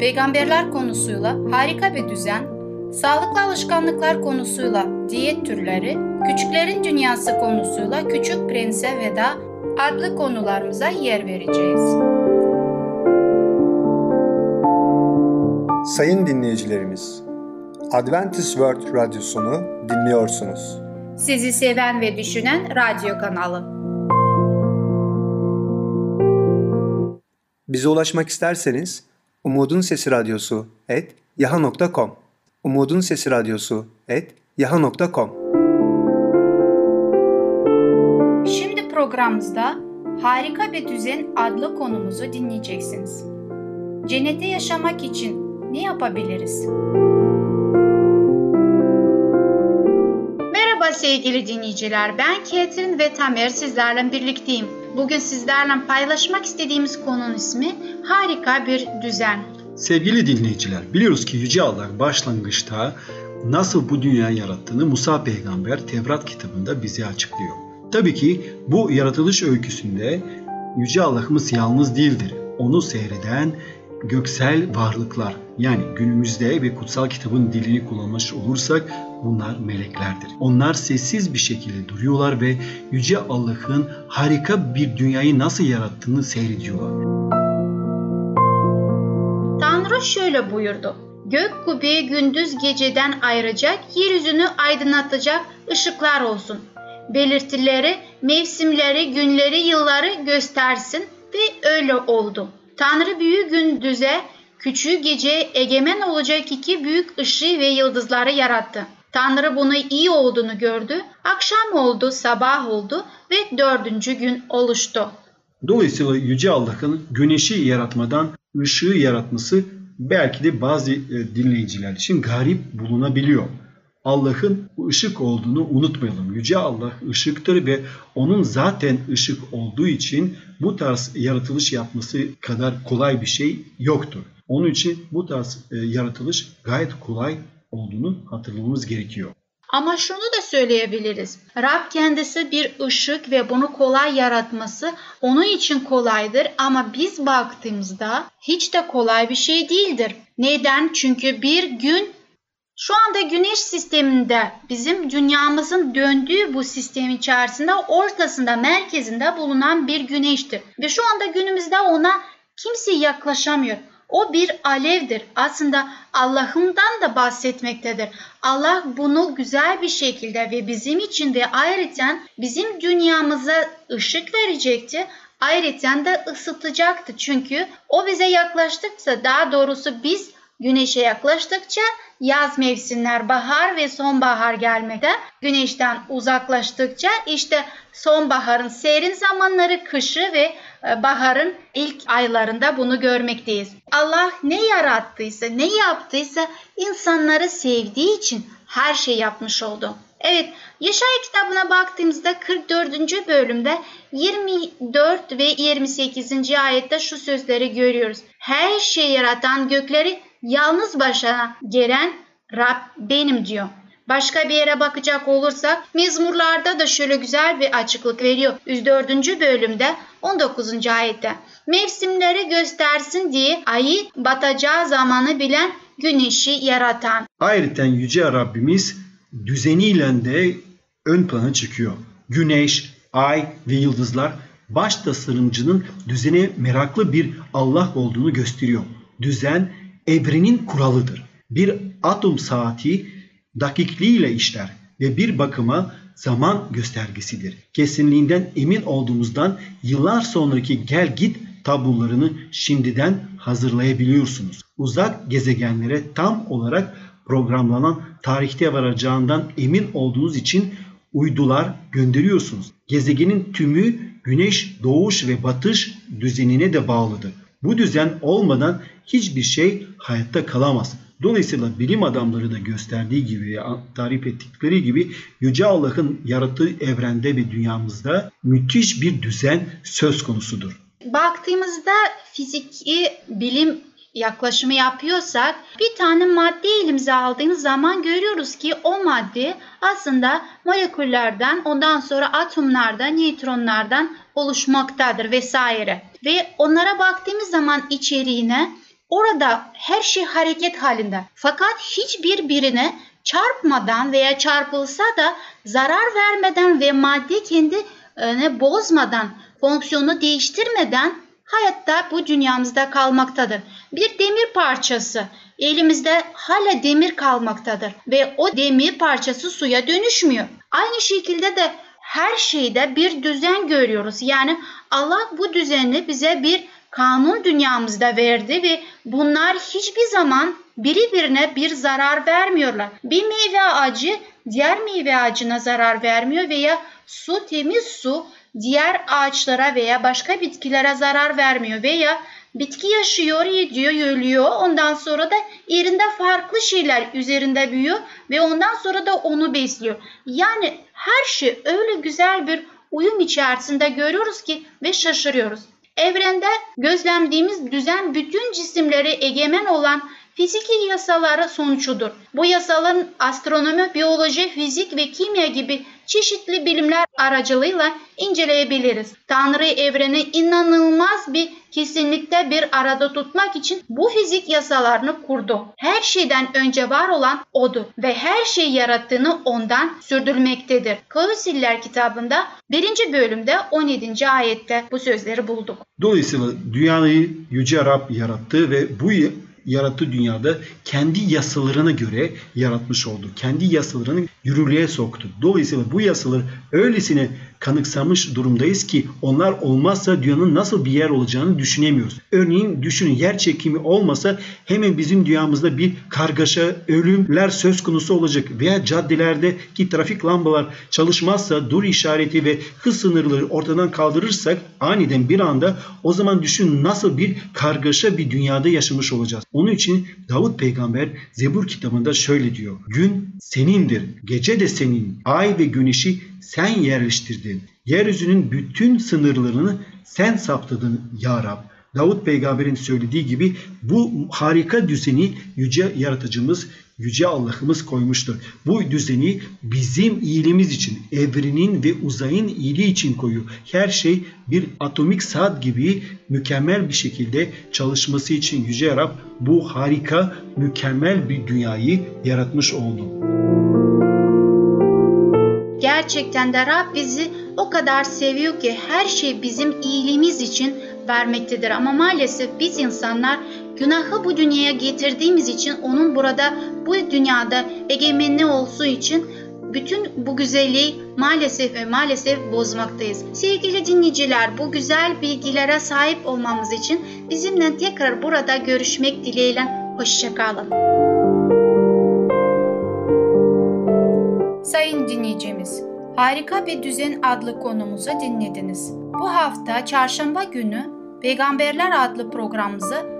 peygamberler konusuyla harika bir düzen, sağlıklı alışkanlıklar konusuyla diyet türleri, küçüklerin dünyası konusuyla Küçük Prense Veda adlı konularımıza yer vereceğiz. Sayın dinleyicilerimiz, Adventist World Radyosunu dinliyorsunuz. Sizi seven ve düşünen radyo kanalı. Bize ulaşmak isterseniz Umutun Sesi Radyosu et yaha.com Umutun Sesi Radyosu et yaha.com Şimdi programımızda Harika Bir Düzen adlı konumuzu dinleyeceksiniz. Cennette yaşamak için ne yapabiliriz? Merhaba sevgili dinleyiciler. Ben Ketrin ve Tamer sizlerle birlikteyim. Bugün sizlerle paylaşmak istediğimiz konunun ismi harika bir düzen. Sevgili dinleyiciler, biliyoruz ki Yüce Allah başlangıçta nasıl bu dünyayı yarattığını Musa peygamber Tevrat kitabında bize açıklıyor. Tabii ki bu yaratılış öyküsünde Yüce Allah'ımız yalnız değildir. Onu seyreden göksel varlıklar yani günümüzde ve kutsal kitabın dilini kullanmış olursak bunlar meleklerdir. Onlar sessiz bir şekilde duruyorlar ve Yüce Allah'ın harika bir dünyayı nasıl yarattığını seyrediyorlar. Tanrı şöyle buyurdu. Gök kubbeyi gündüz geceden ayıracak, yeryüzünü aydınlatacak ışıklar olsun. Belirtileri, mevsimleri, günleri, yılları göstersin ve öyle oldu. Tanrı büyük gündüze, küçüğü geceye egemen olacak iki büyük ışığı ve yıldızları yarattı. Tanrı bunu iyi olduğunu gördü. Akşam oldu, sabah oldu ve dördüncü gün oluştu. Dolayısıyla Yüce Allah'ın güneşi yaratmadan ışığı yaratması belki de bazı e, dinleyiciler için garip bulunabiliyor. Allah'ın ışık olduğunu unutmayalım. Yüce Allah ışıktır ve onun zaten ışık olduğu için bu tarz yaratılış yapması kadar kolay bir şey yoktur. Onun için bu tarz e, yaratılış gayet kolay olduğunu hatırlamamız gerekiyor. Ama şunu da söyleyebiliriz. Rab kendisi bir ışık ve bunu kolay yaratması onun için kolaydır ama biz baktığımızda hiç de kolay bir şey değildir. Neden? Çünkü bir gün şu anda güneş sisteminde bizim dünyamızın döndüğü bu sistem içerisinde ortasında merkezinde bulunan bir güneştir. Ve şu anda günümüzde ona kimse yaklaşamıyor. O bir alevdir. Aslında Allah'ımdan da bahsetmektedir. Allah bunu güzel bir şekilde ve bizim için ve ayrıca bizim dünyamıza ışık verecekti. Ayrıca da ısıtacaktı. Çünkü o bize yaklaştıkça daha doğrusu biz güneşe yaklaştıkça yaz mevsimler bahar ve sonbahar gelmekte. Güneşten uzaklaştıkça işte sonbaharın serin zamanları kışı ve e, baharın ilk aylarında bunu görmekteyiz. Allah ne yarattıysa, ne yaptıysa insanları sevdiği için her şey yapmış oldu. Evet, Yaşaya kitabına baktığımızda 44. bölümde 24 ve 28. ayette şu sözleri görüyoruz. Her şey yaratan gökleri yalnız başına gelen Rab benim diyor. Başka bir yere bakacak olursak Mizmurlarda da şöyle güzel bir açıklık veriyor. 104. bölümde 19. ayette. Mevsimleri göstersin diye ayı batacağı zamanı bilen güneşi yaratan. Ayrıca Yüce Rabbimiz düzeniyle de ön plana çıkıyor. Güneş, ay ve yıldızlar baş tasarımcının düzene meraklı bir Allah olduğunu gösteriyor. Düzen evrenin kuralıdır. Bir atom saati dakikliğiyle işler ve bir bakıma zaman göstergesidir. Kesinliğinden emin olduğumuzdan yıllar sonraki gel git tablolarını şimdiden hazırlayabiliyorsunuz. Uzak gezegenlere tam olarak programlanan tarihte varacağından emin olduğunuz için uydular gönderiyorsunuz. Gezegenin tümü güneş doğuş ve batış düzenine de bağlıdır. Bu düzen olmadan hiçbir şey hayatta kalamaz. Dolayısıyla bilim adamları da gösterdiği gibi, tarif ettikleri gibi Yüce Allah'ın yarattığı evrende ve dünyamızda müthiş bir düzen söz konusudur. Baktığımızda fiziki bilim yaklaşımı yapıyorsak bir tane madde elimize aldığımız zaman görüyoruz ki o madde aslında moleküllerden ondan sonra atomlardan, nötronlardan oluşmaktadır vesaire. Ve onlara baktığımız zaman içeriğine orada her şey hareket halinde. Fakat hiçbir birine çarpmadan veya çarpılsa da zarar vermeden ve madde kendi ne bozmadan, fonksiyonu değiştirmeden hayatta bu dünyamızda kalmaktadır. Bir demir parçası elimizde hala demir kalmaktadır ve o demir parçası suya dönüşmüyor. Aynı şekilde de her şeyde bir düzen görüyoruz. Yani Allah bu düzeni bize bir kanun dünyamızda verdi ve bunlar hiçbir zaman biri birine bir zarar vermiyorlar. Bir meyve ağacı diğer meyve ağacına zarar vermiyor veya su temiz su diğer ağaçlara veya başka bitkilere zarar vermiyor veya bitki yaşıyor, yediyor, ölüyor. Ondan sonra da yerinde farklı şeyler üzerinde büyüyor ve ondan sonra da onu besliyor. Yani her şey öyle güzel bir uyum içerisinde görüyoruz ki ve şaşırıyoruz. Evrende gözlemlediğimiz düzen bütün cisimleri egemen olan fiziki yasaları sonucudur. Bu yasaların astronomi, biyoloji, fizik ve kimya gibi çeşitli bilimler aracılığıyla inceleyebiliriz. Tanrı evreni inanılmaz bir kesinlikte bir arada tutmak için bu fizik yasalarını kurdu. Her şeyden önce var olan odur ve her şeyi yarattığını ondan sürdürmektedir. Kavusiller kitabında 1. bölümde 17. ayette bu sözleri bulduk. Dolayısıyla dünyayı Yüce Rab yarattı ve bu yarattığı dünyada kendi yasalarına göre yaratmış oldu. Kendi yasalarını yürürlüğe soktu. Dolayısıyla bu yasaları öylesine kanıksamış durumdayız ki onlar olmazsa dünyanın nasıl bir yer olacağını düşünemiyoruz. Örneğin düşünün yer çekimi olmasa hemen bizim dünyamızda bir kargaşa, ölümler söz konusu olacak veya caddelerdeki trafik lambalar çalışmazsa dur işareti ve hız sınırları ortadan kaldırırsak aniden bir anda o zaman düşün nasıl bir kargaşa bir dünyada yaşamış olacağız. Onun için Davut peygamber Zebur kitabında şöyle diyor. Gün senindir, gece de senin, ay ve güneşi sen yerleştirdin. Yeryüzünün bütün sınırlarını sen saptadın ya Rab. Davut peygamberin söylediği gibi bu harika düzeni yüce yaratıcımız, yüce Allah'ımız koymuştur. Bu düzeni bizim iyiliğimiz için, evrenin ve uzayın iyiliği için koyuyor. Her şey bir atomik saat gibi mükemmel bir şekilde çalışması için yüce Rab bu harika, mükemmel bir dünyayı yaratmış oldu. Gerçekten de Rab bizi o kadar seviyor ki her şey bizim iyiliğimiz için vermektedir. Ama maalesef biz insanlar günahı bu dünyaya getirdiğimiz için onun burada bu dünyada egemenli olduğu için bütün bu güzelliği maalesef ve maalesef bozmaktayız. Sevgili dinleyiciler bu güzel bilgilere sahip olmamız için bizimle tekrar burada görüşmek dileğiyle hoşçakalın. Sayın dinleyicimiz, Harika bir Düzen adlı konumuzu dinlediniz. Bu hafta çarşamba günü Peygamberler adlı programımızı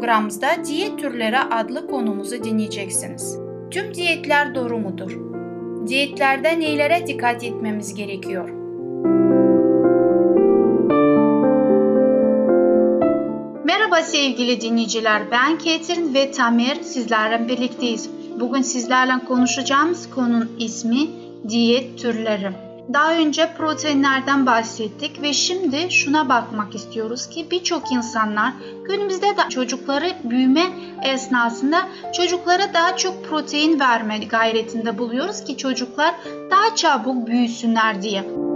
programımızda diyet türleri adlı konumuzu dinleyeceksiniz. Tüm diyetler doğru mudur? Diyetlerde neylere dikkat etmemiz gerekiyor? Merhaba sevgili dinleyiciler. Ben Ketrin ve Tamer sizlerle birlikteyiz. Bugün sizlerle konuşacağımız konunun ismi diyet türleri. Daha önce proteinlerden bahsettik ve şimdi şuna bakmak istiyoruz ki birçok insanlar günümüzde de çocukları büyüme esnasında çocuklara daha çok protein verme gayretinde buluyoruz ki çocuklar daha çabuk büyüsünler diye.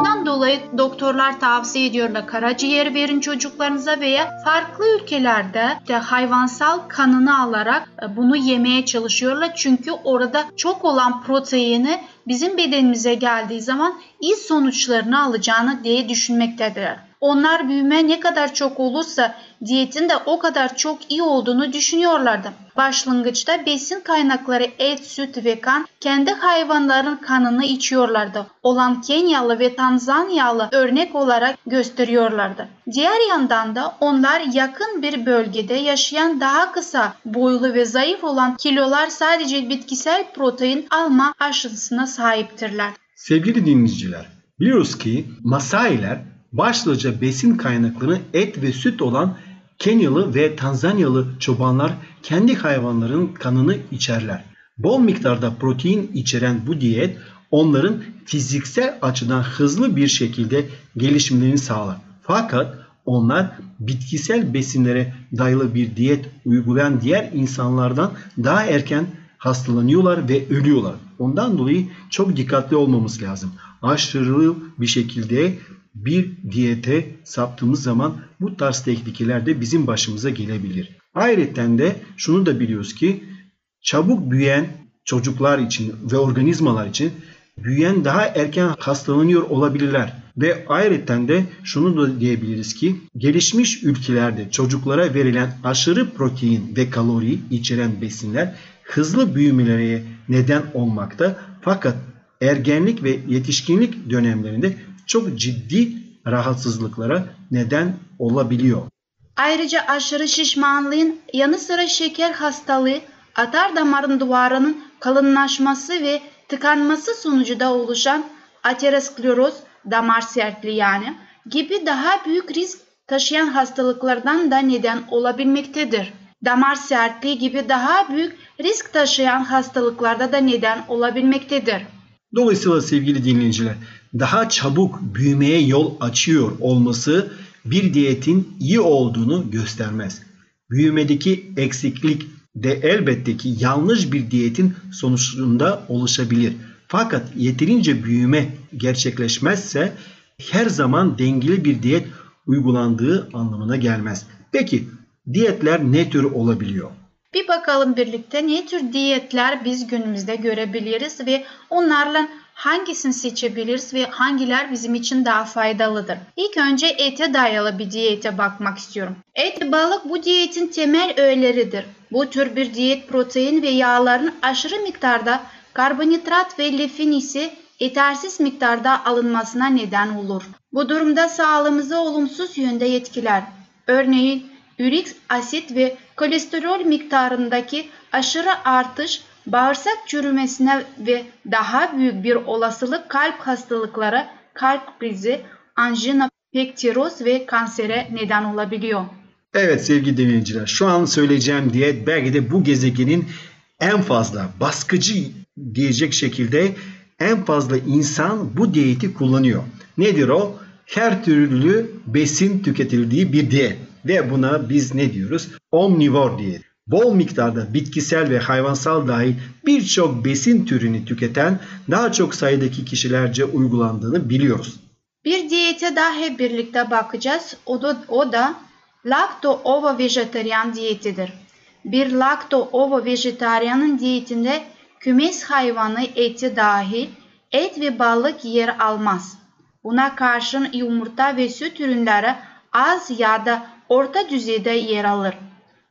Bundan dolayı doktorlar tavsiye ediyorlar karaciğer verin çocuklarınıza veya farklı ülkelerde de hayvansal kanını alarak e, bunu yemeye çalışıyorlar. Çünkü orada çok olan proteini bizim bedenimize geldiği zaman iyi sonuçlarını alacağını diye düşünmektedirler. Onlar büyüme ne kadar çok olursa diyetin de o kadar çok iyi olduğunu düşünüyorlardı. Başlangıçta besin kaynakları et, süt ve kan kendi hayvanların kanını içiyorlardı. Olan Kenyalı ve Tanzanyalı örnek olarak gösteriyorlardı. Diğer yandan da onlar yakın bir bölgede yaşayan daha kısa boylu ve zayıf olan kilolar sadece bitkisel protein alma aşısına sahiptirler. Sevgili dinleyiciler, biliyoruz ki Masailer başlıca besin kaynakları et ve süt olan Kenyalı ve Tanzanyalı çobanlar kendi hayvanların kanını içerler. Bol miktarda protein içeren bu diyet onların fiziksel açıdan hızlı bir şekilde gelişimlerini sağlar. Fakat onlar bitkisel besinlere dayalı bir diyet uygulayan diğer insanlardan daha erken hastalanıyorlar ve ölüyorlar. Ondan dolayı çok dikkatli olmamız lazım. Aşırı bir şekilde bir diyete saptığımız zaman bu tarz tehlikeler de bizim başımıza gelebilir. Ayrıca de şunu da biliyoruz ki çabuk büyüyen çocuklar için ve organizmalar için büyüyen daha erken hastalanıyor olabilirler. Ve ayrıca de şunu da diyebiliriz ki gelişmiş ülkelerde çocuklara verilen aşırı protein ve kalori içeren besinler hızlı büyümelere neden olmakta. Fakat ergenlik ve yetişkinlik dönemlerinde çok ciddi rahatsızlıklara neden olabiliyor. Ayrıca aşırı şişmanlığın yanı sıra şeker hastalığı, atar damarın duvarının kalınlaşması ve tıkanması sonucu da oluşan ateroskleroz, damar sertliği yani gibi daha büyük risk taşıyan hastalıklardan da neden olabilmektedir. Damar sertliği gibi daha büyük risk taşıyan hastalıklarda da neden olabilmektedir. Dolayısıyla sevgili dinleyiciler daha çabuk büyümeye yol açıyor olması bir diyetin iyi olduğunu göstermez. Büyümedeki eksiklik de elbette ki yanlış bir diyetin sonucunda oluşabilir. Fakat yeterince büyüme gerçekleşmezse her zaman dengeli bir diyet uygulandığı anlamına gelmez. Peki diyetler ne tür olabiliyor? Bir bakalım birlikte ne tür diyetler biz günümüzde görebiliriz ve onlarla hangisini seçebiliriz ve hangiler bizim için daha faydalıdır? İlk önce ete dayalı bir diyete bakmak istiyorum. Et ve balık bu diyetin temel öğeleridir. Bu tür bir diyet protein ve yağların aşırı miktarda karbonhidrat ve lifin ise yetersiz miktarda alınmasına neden olur. Bu durumda sağlığımızı olumsuz yönde etkiler. Örneğin ürik asit ve kolesterol miktarındaki aşırı artış bağırsak çürümesine ve daha büyük bir olasılık kalp hastalıkları, kalp krizi, anjina pektiroz ve kansere neden olabiliyor. Evet sevgili dinleyiciler şu an söyleyeceğim diyet belki de bu gezegenin en fazla baskıcı diyecek şekilde en fazla insan bu diyeti kullanıyor. Nedir o? Her türlü besin tüketildiği bir diyet. Ve buna biz ne diyoruz? Omnivor diyet. Bol miktarda bitkisel ve hayvansal dahil birçok besin türünü tüketen daha çok sayıdaki kişilerce uygulandığını biliyoruz. Bir diyete daha birlikte bakacağız. O da, o da lakto-ovo vejetaryen diyetidir. Bir lakto-ovo vejetaryanın diyetinde kümes hayvanı eti dahil et ve balık yer almaz. Buna karşın yumurta ve süt ürünleri az ya da orta düzeyde yer alır.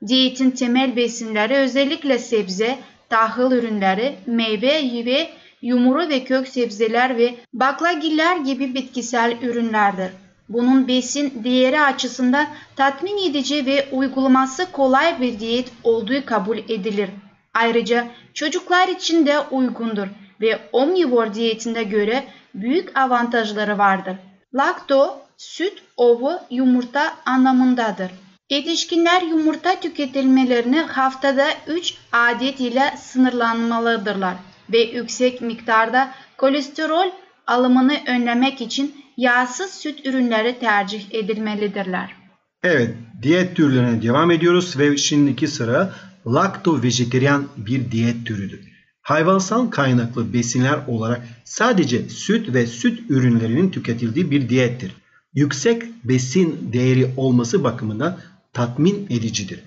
Diyetin temel besinleri özellikle sebze, tahıl ürünleri, meyve ve yumuru ve kök sebzeler ve baklagiller gibi bitkisel ürünlerdir. Bunun besin değeri açısından tatmin edici ve uygulaması kolay bir diyet olduğu kabul edilir. Ayrıca çocuklar için de uygundur ve omnivor diyetinde göre büyük avantajları vardır. Lakto, süt, ovu, yumurta anlamındadır. Yetişkinler yumurta tüketilmelerini haftada 3 adet ile sınırlanmalıdırlar ve yüksek miktarda kolesterol alımını önlemek için yağsız süt ürünleri tercih edilmelidirler. Evet, diyet türlerine devam ediyoruz ve şimdiki sıra lakto vejeteryan bir diyet türüdür. Hayvansal kaynaklı besinler olarak sadece süt ve süt ürünlerinin tüketildiği bir diyettir. Yüksek besin değeri olması bakımından tatmin edicidir.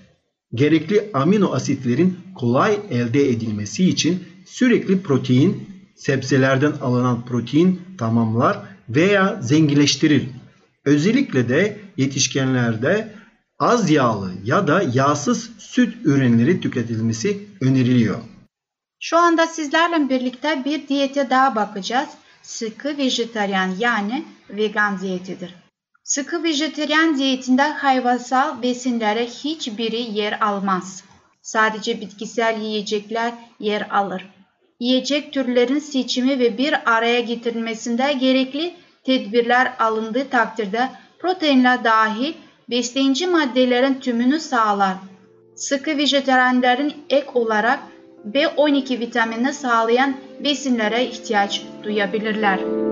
Gerekli amino asitlerin kolay elde edilmesi için sürekli protein, sebzelerden alınan protein tamamlar veya zenginleştirir. Özellikle de yetişkinlerde az yağlı ya da yağsız süt ürünleri tüketilmesi öneriliyor. Şu anda sizlerle birlikte bir diyete daha bakacağız. Sıkı vejetaryen yani vegan diyetidir. Sıkı vejetaryen diyetinde hayvansal besinlere hiçbiri yer almaz. Sadece bitkisel yiyecekler yer alır. Yiyecek türlerin seçimi ve bir araya getirilmesinde gerekli tedbirler alındığı takdirde proteinler dahil besleyici maddelerin tümünü sağlar. Sıkı vejetaryenlerin ek olarak B12 vitaminini sağlayan besinlere ihtiyaç duyabilirler.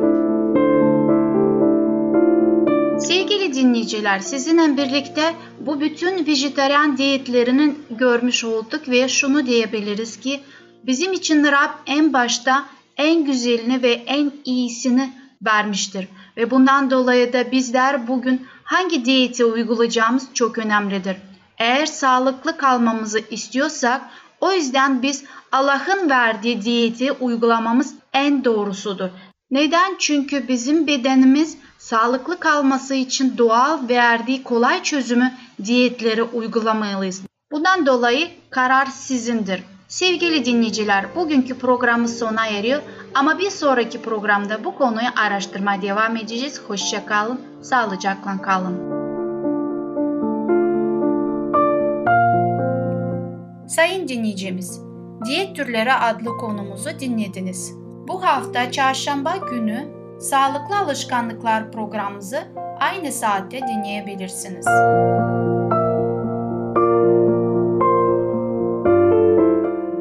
Sevgili dinleyiciler, sizinle birlikte bu bütün vejetaryen diyetlerinin görmüş olduk ve şunu diyebiliriz ki bizim için Rab en başta en güzelini ve en iyisini vermiştir. Ve bundan dolayı da bizler bugün hangi diyeti uygulayacağımız çok önemlidir. Eğer sağlıklı kalmamızı istiyorsak o yüzden biz Allah'ın verdiği diyeti uygulamamız en doğrusudur. Neden? Çünkü bizim bedenimiz sağlıklı kalması için doğal verdiği kolay çözümü diyetleri uygulamalıyız. Bundan dolayı karar sizindir. Sevgili dinleyiciler, bugünkü programımız sona eriyor ama bir sonraki programda bu konuyu araştırmaya devam edeceğiz. Hoşça kalın, sağlıcakla kalın. Sayın dinleyicimiz, Diyet Türleri adlı konumuzu dinlediniz. Bu hafta çarşamba günü Sağlıklı Alışkanlıklar programımızı aynı saatte dinleyebilirsiniz.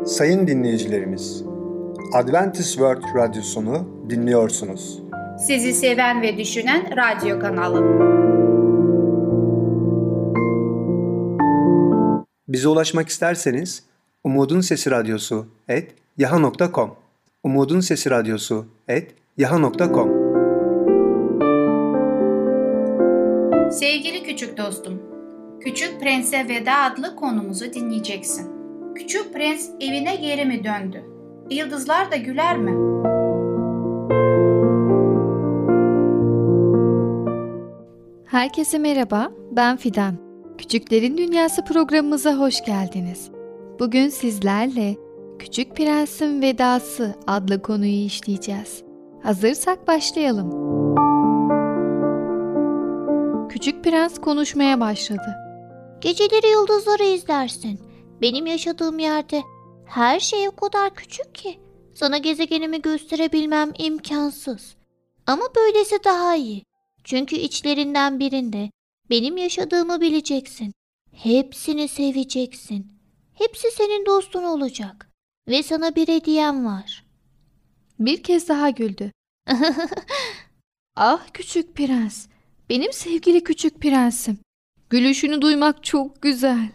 Sayın dinleyicilerimiz, Adventist World Radyosunu dinliyorsunuz. Sizi seven ve düşünen radyo kanalı. Bize ulaşmak isterseniz Umutun Sesi Radyosu et yaha.com Umutun Sesi Radyosu et yaha.com Sevgili küçük dostum, Küçük Prens'e Veda adlı konumuzu dinleyeceksin. Küçük Prens evine geri mi döndü? Yıldızlar da güler mi? Herkese merhaba, ben Fidan. Küçüklerin Dünyası programımıza hoş geldiniz. Bugün sizlerle Küçük Prens'in Vedası adlı konuyu işleyeceğiz. Hazırsak başlayalım. Küçük Prens konuşmaya başladı. Geceleri yıldızları izlersin. Benim yaşadığım yerde her şey o kadar küçük ki sana gezegenimi gösterebilmem imkansız. Ama böylesi daha iyi. Çünkü içlerinden birinde benim yaşadığımı bileceksin. Hepsini seveceksin. Hepsi senin dostun olacak. Ve sana bir hediyem var. Bir kez daha güldü. ah küçük prens, benim sevgili küçük prensim. Gülüşünü duymak çok güzel.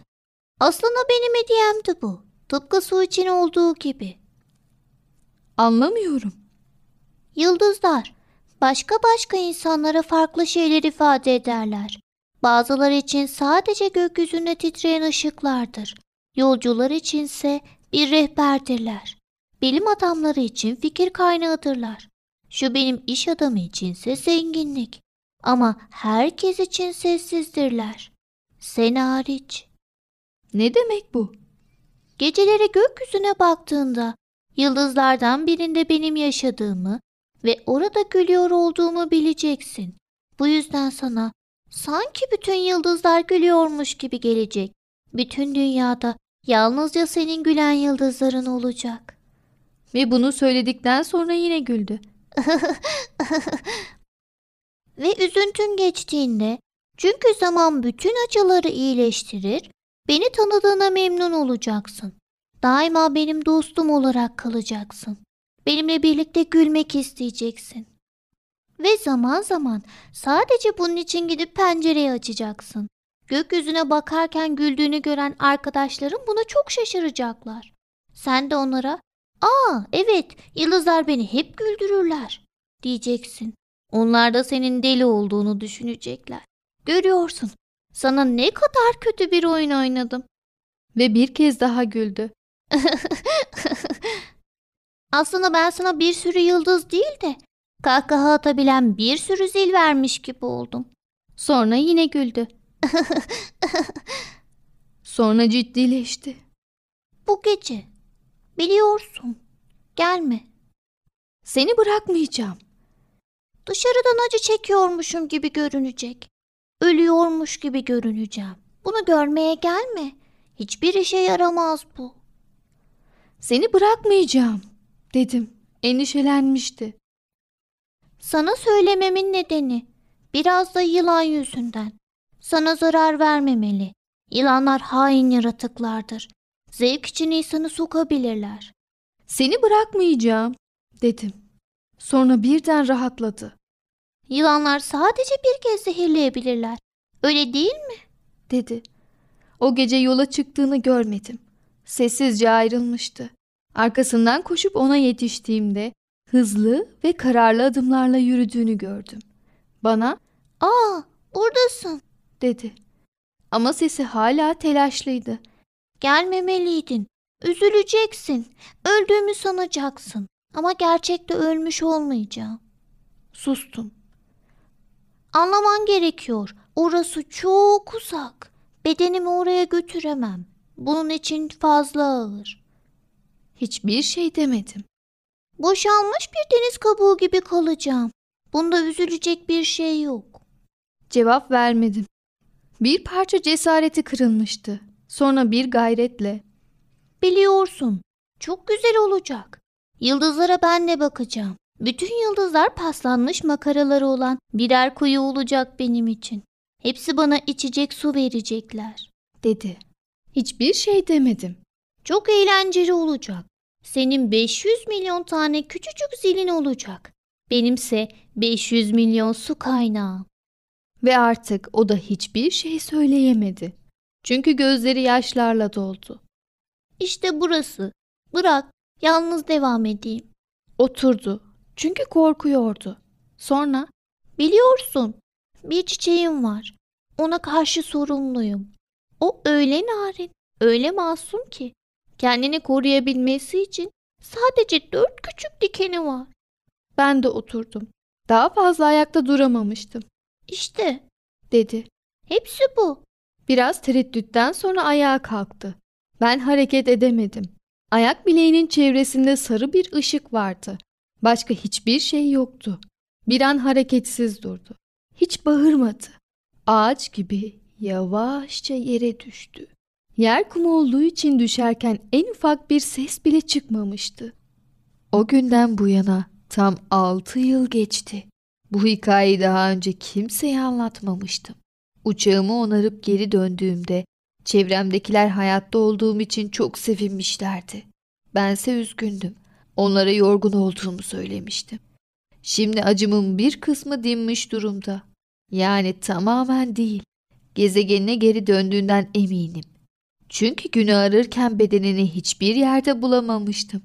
Aslında benim hediyemdi bu. Tıpkı su için olduğu gibi. Anlamıyorum. Yıldızlar başka başka insanlara farklı şeyler ifade ederler. Bazıları için sadece gökyüzünde titreyen ışıklardır. Yolcular içinse bir rehberdirler. Bilim adamları için fikir kaynağıdırlar. Şu benim iş adamı içinse zenginlik. Ama herkes için sessizdirler. Sen hariç. Ne demek bu? Geceleri gökyüzüne baktığında yıldızlardan birinde benim yaşadığımı ve orada gülüyor olduğumu bileceksin. Bu yüzden sana sanki bütün yıldızlar gülüyormuş gibi gelecek. Bütün dünyada yalnızca senin gülen yıldızların olacak. Ve bunu söyledikten sonra yine güldü. ve üzüntün geçtiğinde çünkü zaman bütün acıları iyileştirir, beni tanıdığına memnun olacaksın. Daima benim dostum olarak kalacaksın. Benimle birlikte gülmek isteyeceksin. Ve zaman zaman sadece bunun için gidip pencereyi açacaksın. Gökyüzüne bakarken güldüğünü gören arkadaşlarım buna çok şaşıracaklar. Sen de onlara Aa evet yıldızlar beni hep güldürürler diyeceksin. Onlar da senin deli olduğunu düşünecekler. Görüyorsun sana ne kadar kötü bir oyun oynadım. Ve bir kez daha güldü. Aslında ben sana bir sürü yıldız değil de kahkaha atabilen bir sürü zil vermiş gibi oldum. Sonra yine güldü. Sonra ciddileşti. Bu gece biliyorsun gelme. Seni bırakmayacağım. Dışarıdan acı çekiyormuşum gibi görünecek. Ölüyormuş gibi görüneceğim. Bunu görmeye gelme. Hiçbir işe yaramaz bu. Seni bırakmayacağım dedim. Endişelenmişti. Sana söylememin nedeni biraz da yılan yüzünden. Sana zarar vermemeli. Yılanlar hain yaratıklardır. Zevk için insanı sokabilirler. Seni bırakmayacağım dedim. Sonra birden rahatladı Yılanlar sadece bir kez zehirleyebilirler. Öyle değil mi? dedi. O gece yola çıktığını görmedim. Sessizce ayrılmıştı. Arkasından koşup ona yetiştiğimde hızlı ve kararlı adımlarla yürüdüğünü gördüm. Bana Aa, buradasın. Dedi. Ama sesi hala telaşlıydı. Gelmemeliydin. Üzüleceksin. Öldüğümü sanacaksın. Ama gerçekte ölmüş olmayacağım. Sustum. Anlaman gerekiyor. Orası çok uzak. Bedenimi oraya götüremem. Bunun için fazla ağır. Hiçbir şey demedim. Boşalmış bir deniz kabuğu gibi kalacağım. Bunda üzülecek bir şey yok. Cevap vermedim. Bir parça cesareti kırılmıştı. Sonra bir gayretle Biliyorsun. Çok güzel olacak. Yıldızlara ben de bakacağım. Bütün yıldızlar paslanmış makaraları olan birer kuyu olacak benim için. Hepsi bana içecek su verecekler. dedi. Hiçbir şey demedim. Çok eğlenceli olacak. Senin 500 milyon tane küçücük zilin olacak. Benimse 500 milyon su kaynağı. Ve artık o da hiçbir şey söyleyemedi. Çünkü gözleri yaşlarla doldu. İşte burası. Bırak, yalnız devam edeyim. Oturdu. Çünkü korkuyordu. Sonra Biliyorsun, bir çiçeğim var. Ona karşı sorumluyum. O öyle narin, öyle masum ki. Kendini koruyabilmesi için sadece dört küçük dikeni var. ben de oturdum. Daha fazla ayakta duramamıştım. İşte, Dedi. hepsi bu. Biraz tereddütten sonra ayağa kalktı. Ben hareket edemedim. Ayak bileğinin çevresinde sarı bir ışık vardı. Başka hiçbir şey yoktu. Bir an hareketsiz durdu. Hiç bağırmadı. Ağaç gibi yavaşça yere düştü. Yer kum olduğu için düşerken en ufak bir ses bile çıkmamıştı. O günden bu yana tam altı yıl geçti. Bu hikayeyi daha önce kimseye anlatmamıştım. Uçağımı onarıp geri döndüğümde çevremdekiler hayatta olduğum için çok sevinmişlerdi. Bense üzgündüm. Onlara yorgun olduğumu söylemiştim. Şimdi acımın bir kısmı dinmiş durumda. Yani tamamen değil. Gezegenine geri döndüğünden eminim. Çünkü günü ararken bedenini hiçbir yerde bulamamıştım.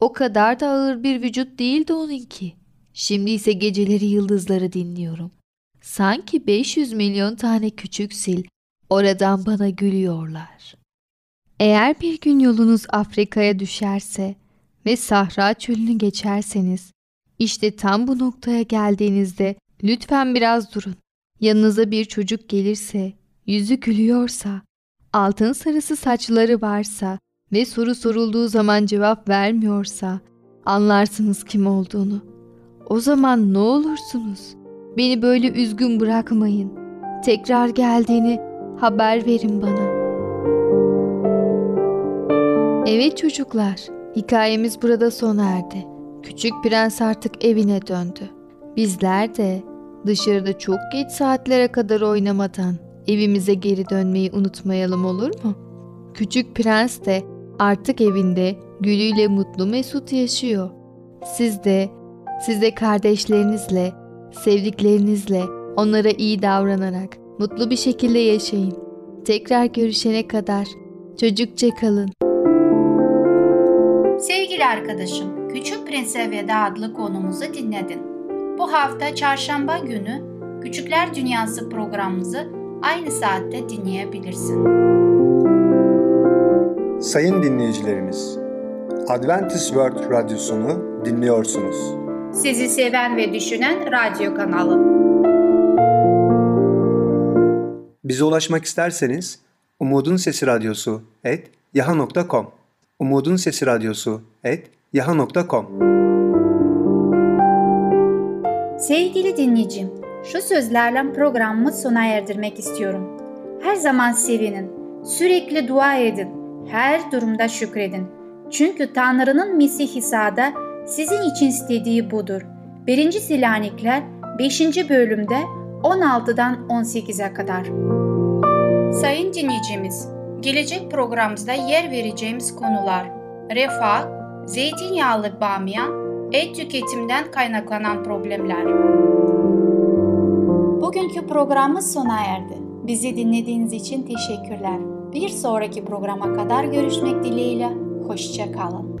O kadar da ağır bir vücut değildi onunki. Şimdi ise geceleri yıldızları dinliyorum. Sanki 500 milyon tane küçük sil oradan bana gülüyorlar. Eğer bir gün yolunuz Afrika'ya düşerse ve Sahra çölünü geçerseniz, işte tam bu noktaya geldiğinizde lütfen biraz durun. Yanınıza bir çocuk gelirse, yüzü gülüyorsa, altın sarısı saçları varsa ve soru sorulduğu zaman cevap vermiyorsa anlarsınız kim olduğunu. O zaman ne olursunuz? Beni böyle üzgün bırakmayın. Tekrar geldiğini haber verin bana. Evet çocuklar, hikayemiz burada sona erdi. Küçük prens artık evine döndü. Bizler de dışarıda çok geç saatlere kadar oynamadan evimize geri dönmeyi unutmayalım olur mu? Küçük prens de artık evinde gülüyle mutlu mesut yaşıyor. Siz de, siz de kardeşlerinizle, sevdiklerinizle onlara iyi davranarak mutlu bir şekilde yaşayın. Tekrar görüşene kadar çocukça kalın. Sevgili arkadaşım, Küçük Prens Veda adlı konumuzu dinledin. Bu hafta çarşamba günü Küçükler Dünyası programımızı aynı saatte dinleyebilirsin. Sayın dinleyicilerimiz, Adventist World Radyosunu dinliyorsunuz. Sizi seven ve düşünen radyo kanalı. Bize ulaşmak isterseniz Umutun Sesi Radyosu et yaha.com Umutun Sesi Radyosu et yaha.com Sevgili dinleyicim, şu sözlerle programımı sona erdirmek istiyorum. Her zaman sevinin, sürekli dua edin, her durumda şükredin. Çünkü Tanrı'nın Mesih İsa'da sizin için istediği budur. 1. Selanikler 5. bölümde 16'dan 18'e kadar. Sayın dinleyicimiz, gelecek programımızda yer vereceğimiz konular refah, zeytinyağlı bamya, et tüketimden kaynaklanan problemler. Bugünkü programımız sona erdi. Bizi dinlediğiniz için teşekkürler. Bir sonraki programa kadar görüşmek dileğiyle. Hoşçakalın.